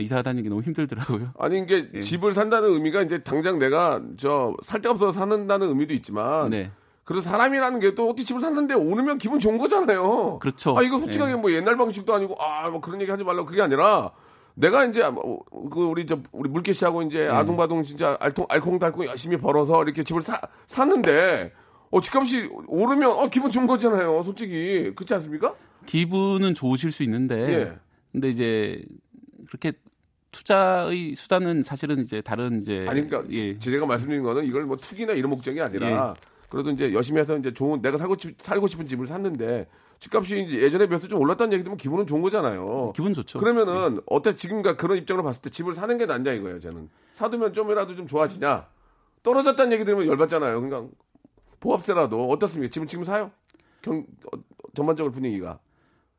이사 다니기 너무 힘들더라고요. (laughs) 아니 이게 예. 집을 산다는 의미가 이제 당장 내가 저 살 데가 없어서 사는다는 의미도 있지만 네. 그래도 사람이라는 게 또 어떻게 집을 샀는데 오르면 기분 좋은 거잖아요. 그렇죠. 아 이거 솔직하게 예. 뭐 옛날 방식도 아니고 아 뭐 그런 얘기 하지 말라고 그게 아니라 내가 이제 뭐그 우리 저 우리 물개 씨하고 예. 이제 아둥바둥 진짜 알통 알콩달콩 열심히 벌어서 이렇게 집을 사 샀는데 어 집값이 오르면 어 기분 좋은 거잖아요. 솔직히 그렇지 않습니까? 기분은 좋으실 수 있는데 예. 근데 이제 그렇게 투자의 수단은 사실은 이제 다른 이제 아니 그러니까 예. 제- 제가 말씀드린 거는 이걸 뭐 투기나 이런 목적이 아니라 그래도 이제 열심히 해서 이제 좋은 내가 살고 싶, 살고 싶은 집을 샀는데 집값이 이제 예전에 비해서 좀 올랐다는 얘기 들으면 기분은 좋은 거잖아요. 기분 좋죠. 그러면은 어때 지금과 그런 입장으로 봤을 때 집을 사는 게 낫냐 이거예요. 저는 사두면 좀이라도 좀 좋아지냐 떨어졌다는 얘기 들으면 열받잖아요. 그러니까 보합세라도 어떻습니까? 지금 지금 사요? 경 어, 전반적으로 분위기가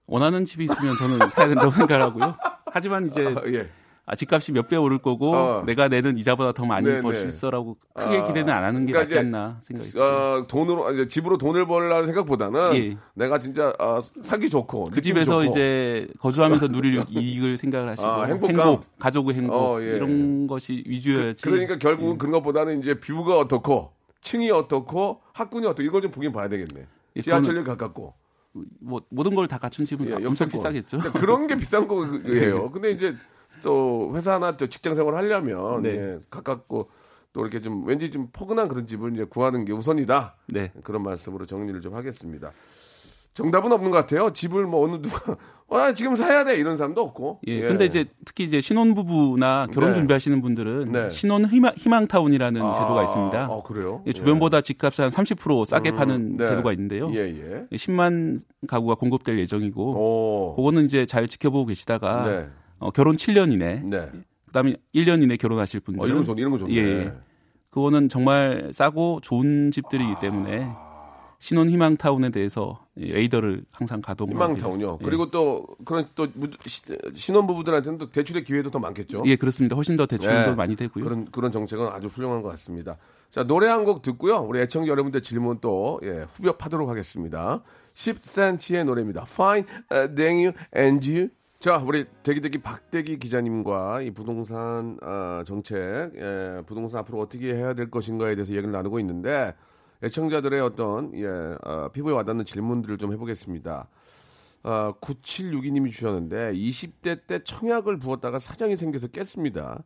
원하는 집이 있으면 저는 사야 된다고 (laughs) 생각하고요. 하지만 이제 아, 예. 아, 집값이 몇 배 오를 거고 어. 내가 내는 이자보다 더 많이 네, 벌 네. 수 있어라고 크게 아, 기대는 안 하는 게 그러니까 맞지 않나 생각이 듭니다. 어, 돈으로 이제 집으로 돈을 벌라는 생각보다는 예. 내가 진짜 어, 살기 좋고 그 집에서 좋고. 이제 거주하면서 누릴 (laughs) 이익을 생각을 하시고 아? 행복, 가족의 행복 어, 예. 이런 것이 위주여야지. 그 러니까 결국은 그런 것보다는 이제 뷰가 어떻고 층이 어떻고 학군이 어떻고 이걸 좀 보긴 봐야 되겠네. 예, 지하철역 가깝고 뭐 모든 걸 다 갖춘 집은 예, 엄청. 비싸겠죠. 그러니까 그런 게 비싼 거예요. (laughs) 근데 이제 또 회사나 또 직장 생활 하려면 네. 예, 가깝고 또 이렇게 좀 왠지 좀 포근한 그런 집을 이제 구하는 게 우선이다. 네. 그런 말씀으로 정리를 좀 하겠습니다. 정답은 없는 것 같아요. 집을 뭐 어느 누가 (laughs) 아 지금 사야 돼 이런 사람도 없고. 예. 근데 이제 특히 이제 신혼부부나 결혼 네. 준비하시는 분들은 네. 신혼 희망, 희망 타운이라는 아, 제도가 있습니다. 아 그래요? 예, 주변보다 집값을 한 30% 싸게 파는 네. 제도가 있는데요. 예 예. 10만 가구가 공급될 예정이고 오. 그거는 이제 잘 지켜보고 계시다가 네. 어, 결혼 7년 이내, 네. 그다음에 1년 이내 결혼하실 분들. 어, 이런 거 좋네. 이런 거 좋네. 예, 예. 그거는 정말 싸고 좋은 집들이기 때문에 신혼 희망 타운에 대해서 이 레이더를 항상 가동. 희망타운요. 그리고 또 그런 또 무- 시- 신혼 부부들한테는 또 대출의 기회도 더 많겠죠. 예, 그렇습니다. 훨씬 더 대출도 예. 많이 되고요. 그런 그런 정책은 아주 훌륭한 것 같습니다. 자 노래 한 곡 듣고요. 우리 애청자 여러분들 질문 또 예, 후벼 파도록 하겠습니다. 10cm의 노래입니다. Fine, uh, thank you, and you. 자, 우리 대기대기 박대기 기자님과 이 부동산 아, 정책, 예, 부동산 앞으로 어떻게 해야 될 것인가에 대해서 얘기를 나누고 있는데 애청자들의 어떤 예, 어, 피부에 와닿는 질문들을 좀 해보겠습니다. 아, 9762님이 주셨는데 20대 때 청약을 부었다가 사정이 생겨서 깼습니다.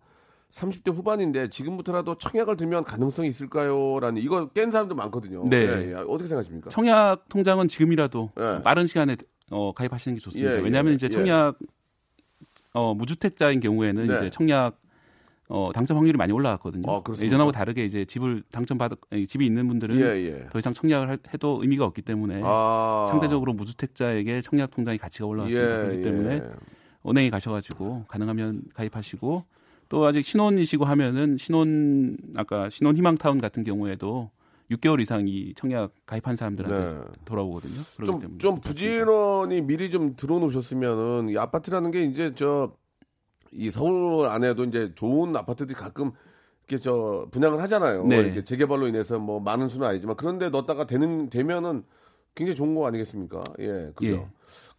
30대 후반인데 지금부터라도 청약을 들면 가능성이 있을까요? 라는 이거 깬 사람도 많거든요. 네. 예, 예. 어떻게 생각하십니까? 청약 통장은 지금이라도 예. 빠른 시간에 어, 가입하시는 게 좋습니다. 예, 예, 왜냐하면 이제 예. 청약 어, 무주택자인 경우에는 네. 이제 청약 어, 당첨 확률이 많이 올라갔거든요. 아? 예전하고 다르게 이제 집을 당첨받 아니, 집이 있는 분들은 예, 예. 더 이상 청약을 하- 해도 의미가 없기 때문에 아. 상대적으로 무주택자에게 청약 통장의 가치가 올라왔습니다. 예, 그렇기 때문에 예. 은행에 가셔가지고 가능하면 가입하시고 또 아직 신혼이시고 하면은 신혼 아까 신혼 희망타운 같은 경우에도 6개월 이상 이 청약 가입한 사람들한테 네. 돌아오거든요. 좀, 때문에 좀. 부지런히 미리 좀 들어놓으셨으면은 이 아파트라는 게 이제 저 이 서울 안에도 이제 좋은 아파트들이 가끔 이렇게 저 분양을 하잖아요. 네. 이렇게 재개발로 인해서 뭐 많은 수는 아니지만 그런데 넣었다가 되는 되면은 굉장히 좋은 거 아니겠습니까? 예, 그죠. 예.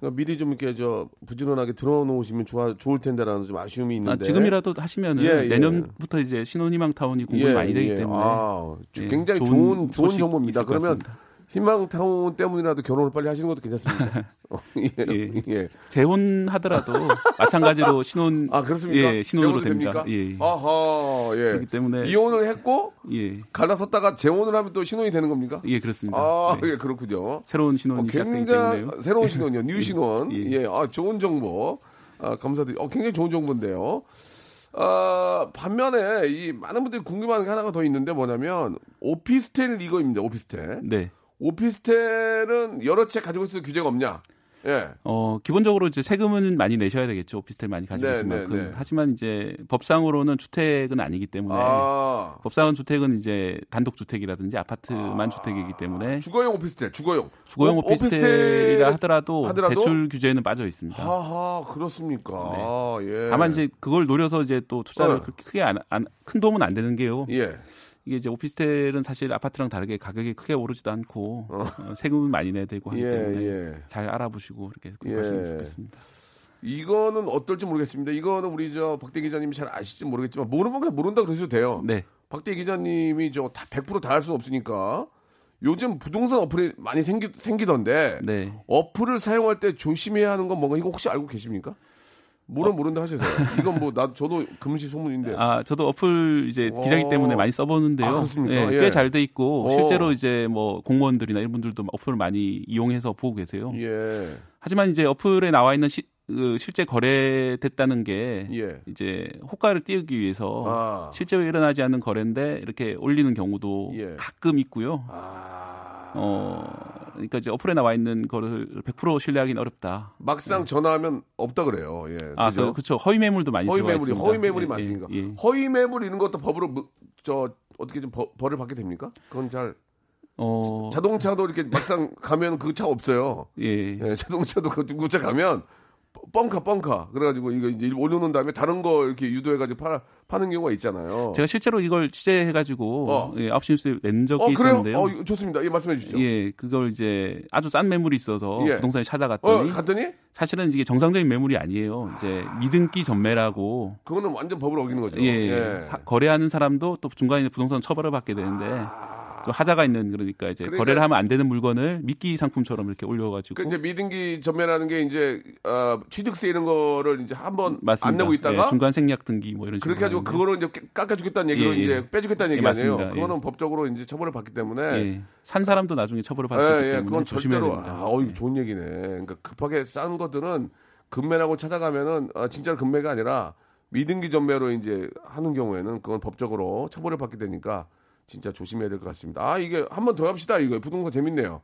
그러니까 미리 좀 이렇게 저 부지런하게 들어놓으시면 좋아 좋을 텐데라는 좀 아쉬움이 아, 있는데. 지금이라도 하시면은 예, 예. 내년부터 이제 신혼희망 타운이 공급이 많이 되기 때문에 아, 예, 굉장히 좋은 좋은, 정보입니다. 그러면. 희망타운 때문이라도 결혼을 빨리 하시는 것도 괜찮습니다. (laughs) 어, 예, 예. 예. 재혼하더라도 마찬가지로 (laughs) 신혼 아 그렇습니까? 예, 신혼으로 됩니다. 예. 아하, 예. 그렇기 때문에 이혼을 했고 예. 갈라섰다가 재혼을 하면 또 신혼이 되는 겁니까? 예, 그렇습니다. 아, 네. 예, 그렇군요. 새로운 어, 신혼이 시작되기 굉장히 때문에요. 새로운 신혼이요, (laughs) new 신혼. 예. 예, 아 좋은 정보. 아, 감사드립니다. 어, 굉장히 좋은 정보인데요. 아, 반면에 이 많은 분들이 궁금한 게 하나가 더 있는데 뭐냐면 오피스텔 이거입니다. 오피스텔. 네. 오피스텔은 여러 채 가지고 있을 규제가 없냐? 예. 어, 기본적으로 이제 세금은 많이 내셔야 되겠죠. 오피스텔 많이 가지고 네, 있을 네, 만큼. 네. 하지만 이제 법상으로는 주택은 아니기 때문에 아, 법상은 주택은 이제 단독 주택이라든지 아파트만 주택이기 때문에 주거용 오피스텔, 주거용. 주거용 오- 오피스텔이라 하더라도, 하더라도? 대출 규제는 빠져 있습니다. 하하, 그렇습니까? 아, 예. 다만 이제 그걸 노려서 이제 또 투자를 어. 그렇게 크게 안, 안- 큰 도움은 안 되는 게요. 예. 이게 이제 오피스텔은 사실 아파트랑 다르게 가격이 크게 오르지도 않고 어, 세금은 많이 내야 되고 하기 예, 때문에 예. 잘 알아보시고 이렇게 예. 구입하시면 좋겠습니다. 이거는 어떨지 모르겠습니다. 이거는 우리 저 박대 기자님이 잘 아실지 모르겠지만 모르면 그냥 모른다 그러셔도 돼요. 네. 박대 기자님이 저 다 100%다 할 수는 없으니까 요즘 부동산 어플이 많이 생기, 생기던데 네. 어플을 사용할 때 조심해야 하는 건 뭔가 이거 혹시 알고 계십니까? 모르면 모른다 하셔서 이건 뭐 나 저도 금시 소문인데 아, 저도 어플 이제 어. 기자이기 때문에 많이 써보는데요. 아, 그렇습니까? 예. 꽤잘 돼 있고 어. 실제로 이제 뭐 공무원들이나 이런 분들도 어플을 많이 이용해서 보고 계세요. 예. 하지만 이제 어플에 나와 있는 시, 그 실제 거래됐다는 게 예. 이제 호가를 띄우기 위해서 아. 실제로 일어나지 않는 거래인데 이렇게 올리는 경우도 예. 가끔 있고요. 아. 어, 그러니까 이제 어플에 나와 있는 거를 100% 신뢰하기는 어렵다. 막상 전화하면 없다 그래요. 예. 아, 그죠? 그, 그렇죠. 허위 매물도 많이 허위 매물이 있습니다. 허위 매물이 예, 많으니까 예, 예. 허위 매물 이런 것도 법으로 무- 저 어떻게 좀 벌- 벌을 받게 됩니까? 그건 잘 어, 자동차도 이렇게 막상 가면 그 차 없어요. 예. 예, 자동차도 그 중고차 가면 뻥카 뻥카 그래가지고 이거 이제 올려놓은 다음에 다른 거 이렇게 유도해가지고 파, 파는 경우가 있잖아요. 제가 실제로 이걸 취재해가지고 어. 예, 아홉 시 뉴스에 낸 적이 어? 있었는데요. 어 좋습니다. 예 말씀해 주시죠. 예, 그걸 이제 아주 싼 매물이 있어서 예. 부동산에 어 찾아갔더니 갔더니 사실은 이게 정상적인 매물이 아니에요. 이제 미등기 전매라고 그거는 완전 법을 어기는 거죠. 예, 하- 거래하는 사람도 또 중간에 부동산 처벌을 받게 되는데 좀 하자가 있는 그러니까 이제 아. 그러니까- 거래를 하면 안 되는 물건을 미끼 상품처럼 이렇게 올려가지고 그 이제 미등기 전매라는 게 이제 어, 취득세 이런 거를 이제 한번. 안 내고 있다가 예, 중간 생략 등기 뭐 이런 식으로 그렇게 해가지고. 그거를 이제 깎아주겠다는 얘기로 예, 예. 이제 빼주겠다는 예, 얘기 아니에요. 맞습니다. 그거는 예. 법적으로 이제 처벌을 받기 때문에 예, 산 사람도 나중에 처벌을 받을 수 있기 예, 예, 때문에 그건 조심해야 절대로 됩니다. 아, 어, 이거 좋은 얘기네. 그러니까 급하게 싼 것들은 금매라고 찾아가면은 아, 진짜 금매가 아니라 미등기 전매로 이제 하는 경우에는 그건 법적으로 처벌을 받게 되니까 진짜 조심해야 될 것 같습니다. 아 이게 한 번 더 합시다. 이거 부동산 재밌네요.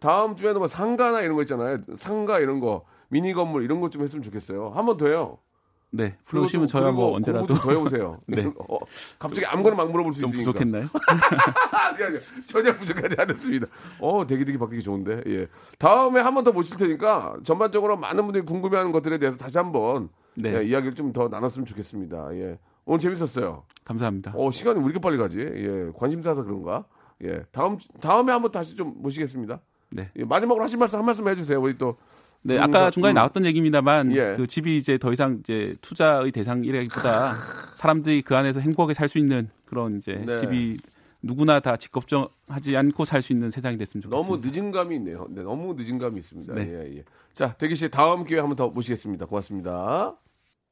다음 주에는 뭐 상가나 이런 거 있잖아요. 상가 이런 거 미니 건물 이런 것 좀 했으면 좋겠어요. 한 번 더요. 네, 불러주시면 저야 뭐 언제라도. 더 해보세요. (laughs) 네. 어, 갑자기 아무거나 막 물어볼 수좀 있으니까. 부족했나요? (laughs) 아니, 아니, 전혀 부족하지 않았습니다. 어, 되게 되게 바뀌기 좋은데. 예. 다음에 한 번 더 모실 테니까 전반적으로 많은 분들이 궁금해하는 것들에 대해서 다시 한번 네. 예, 이야기를 좀 더 나눴으면 좋겠습니다. 예. 오늘 재밌었어요. 감사합니다. 어, 시간이 왜 이렇게 빨리 가지? 예. 관심사서 그런가? 예. 다음 다음에 한번 다시 좀 모시겠습니다. 네. 예, 마지막으로 하신 말씀 한 말씀 해주세요. 우리 또 네, 음, 아까 음. 중간에 나왔던 얘기입니다만 예. 그 집이 이제 더 이상 이제 투자의 대상이라기보다 (laughs) 사람들이 그 안에서 행복하게 살 수 있는 그런 이제 네. 집이 누구나 다집 걱정하지 않고 살 수 있는 세상이 됐으면 좋겠습니다. 너무 늦은 감이 있네요. 네, 너무 늦은 감이 있습니다. 네. 예, 예. 자, 대기 씨 다음 기회에 한번 더 모시겠습니다. 고맙습니다.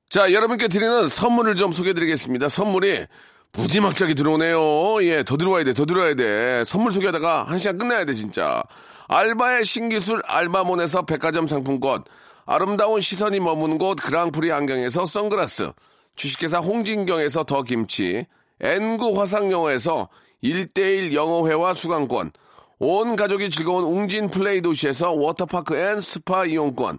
자, 여러분께 드리는 선물을 좀 소개해 드리겠습니다. 선물이 무지막지하게 들어오네요. 예, 더 들어와야 돼, 더 들어와야 돼. 선물 소개하다가 한 시간 끝내야 돼, 진짜. 알바의 신기술 알바몬에서 백화점 상품권, 아름다운 시선이 머무는 곳 그랑프리 안경에서 선글라스, 주식회사 홍진경에서 더 김치, N구 화상영어에서 1대1 영어회화 수강권, 온 가족이 즐거운 웅진 플레이 도시에서 워터파크 and 스파 이용권,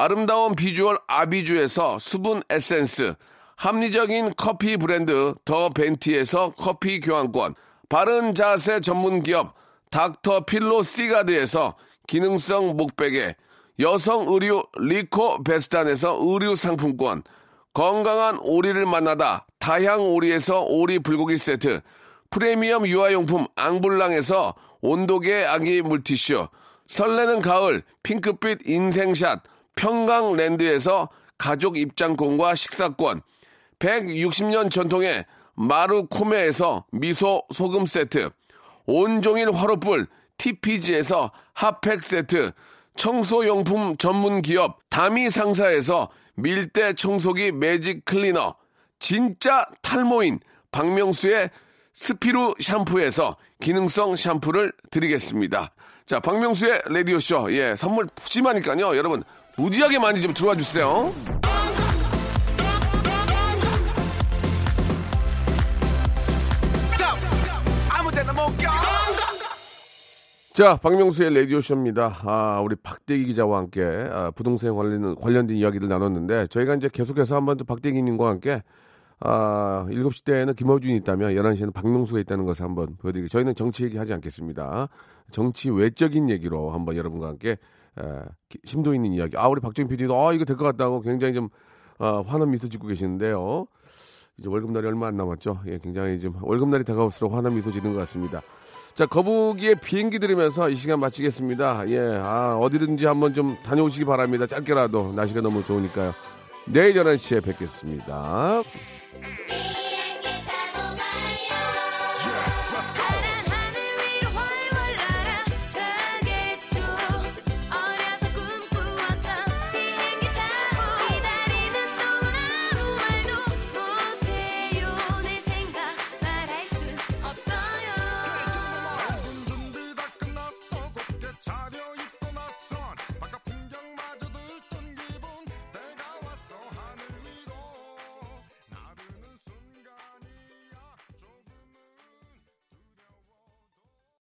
아름다운 비주얼 아비주에서 수분 에센스, 합리적인 커피 브랜드 더 벤티에서 커피 교환권, 바른 자세 전문 기업 닥터 필로 시가드에서 기능성 목베개, 여성 의류 리코 베스탄에서 의류 상품권, 건강한 오리를 만나다 다향 오리에서 오리 불고기 세트, 프리미엄 유아용품 앙블랑에서 온도계 아기 물티슈, 설레는 가을 핑크빛 인생샷 평강랜드에서 가족 입장권과 식사권, 160년 전통의 마루코메에서 미소 소금 세트, 온종일 화로불 TPG에서 핫팩 세트, 청소용품 전문 기업 다미 상사에서 밀대 청소기 매직 클리너, 진짜 탈모인 박명수의 스피루 샴푸에서 기능성 샴푸를 드리겠습니다. 자, 박명수의 라디오쇼. 예, 선물 푸짐하니까요. 여러분, 무지하게 많이 좀 들어와 주세요. 자, 박명수의 라디오쇼입니다. 아, 우리 박대기 기자와 함께 아, 부동산 관련, 관련된 이야기를 나눴는데 저희가 이제 계속해서 한번 또 박대기님과 함께 아, 7시 때에는 김어준이 있다면 11시에는 박명수가 있다는 것을 한번 보여드리고 저희는 정치 얘기 하지 않겠습니다. 정치 외적인 얘기로 한번 여러분과 함께 에, 기- 심도 있는 이야기. 아, 우리 박정희 PD도 아, 이거 될 것 같다고 굉장히 좀 아, 환한 미소 짓고 계시는데요. 이제 월급날이 얼마 안 남았죠. 예, 굉장히 좀 월급날이 다가올수록 환한 미소 짓는 것 같습니다. 자, 거북이의 비행기 들으면서 이 시간 마치겠습니다. 예, 아, 어디든지 한번 좀 다녀오시기 바랍니다. 짧게라도 날씨가 너무 좋으니까요. 내일 11시에 뵙겠습니다. 이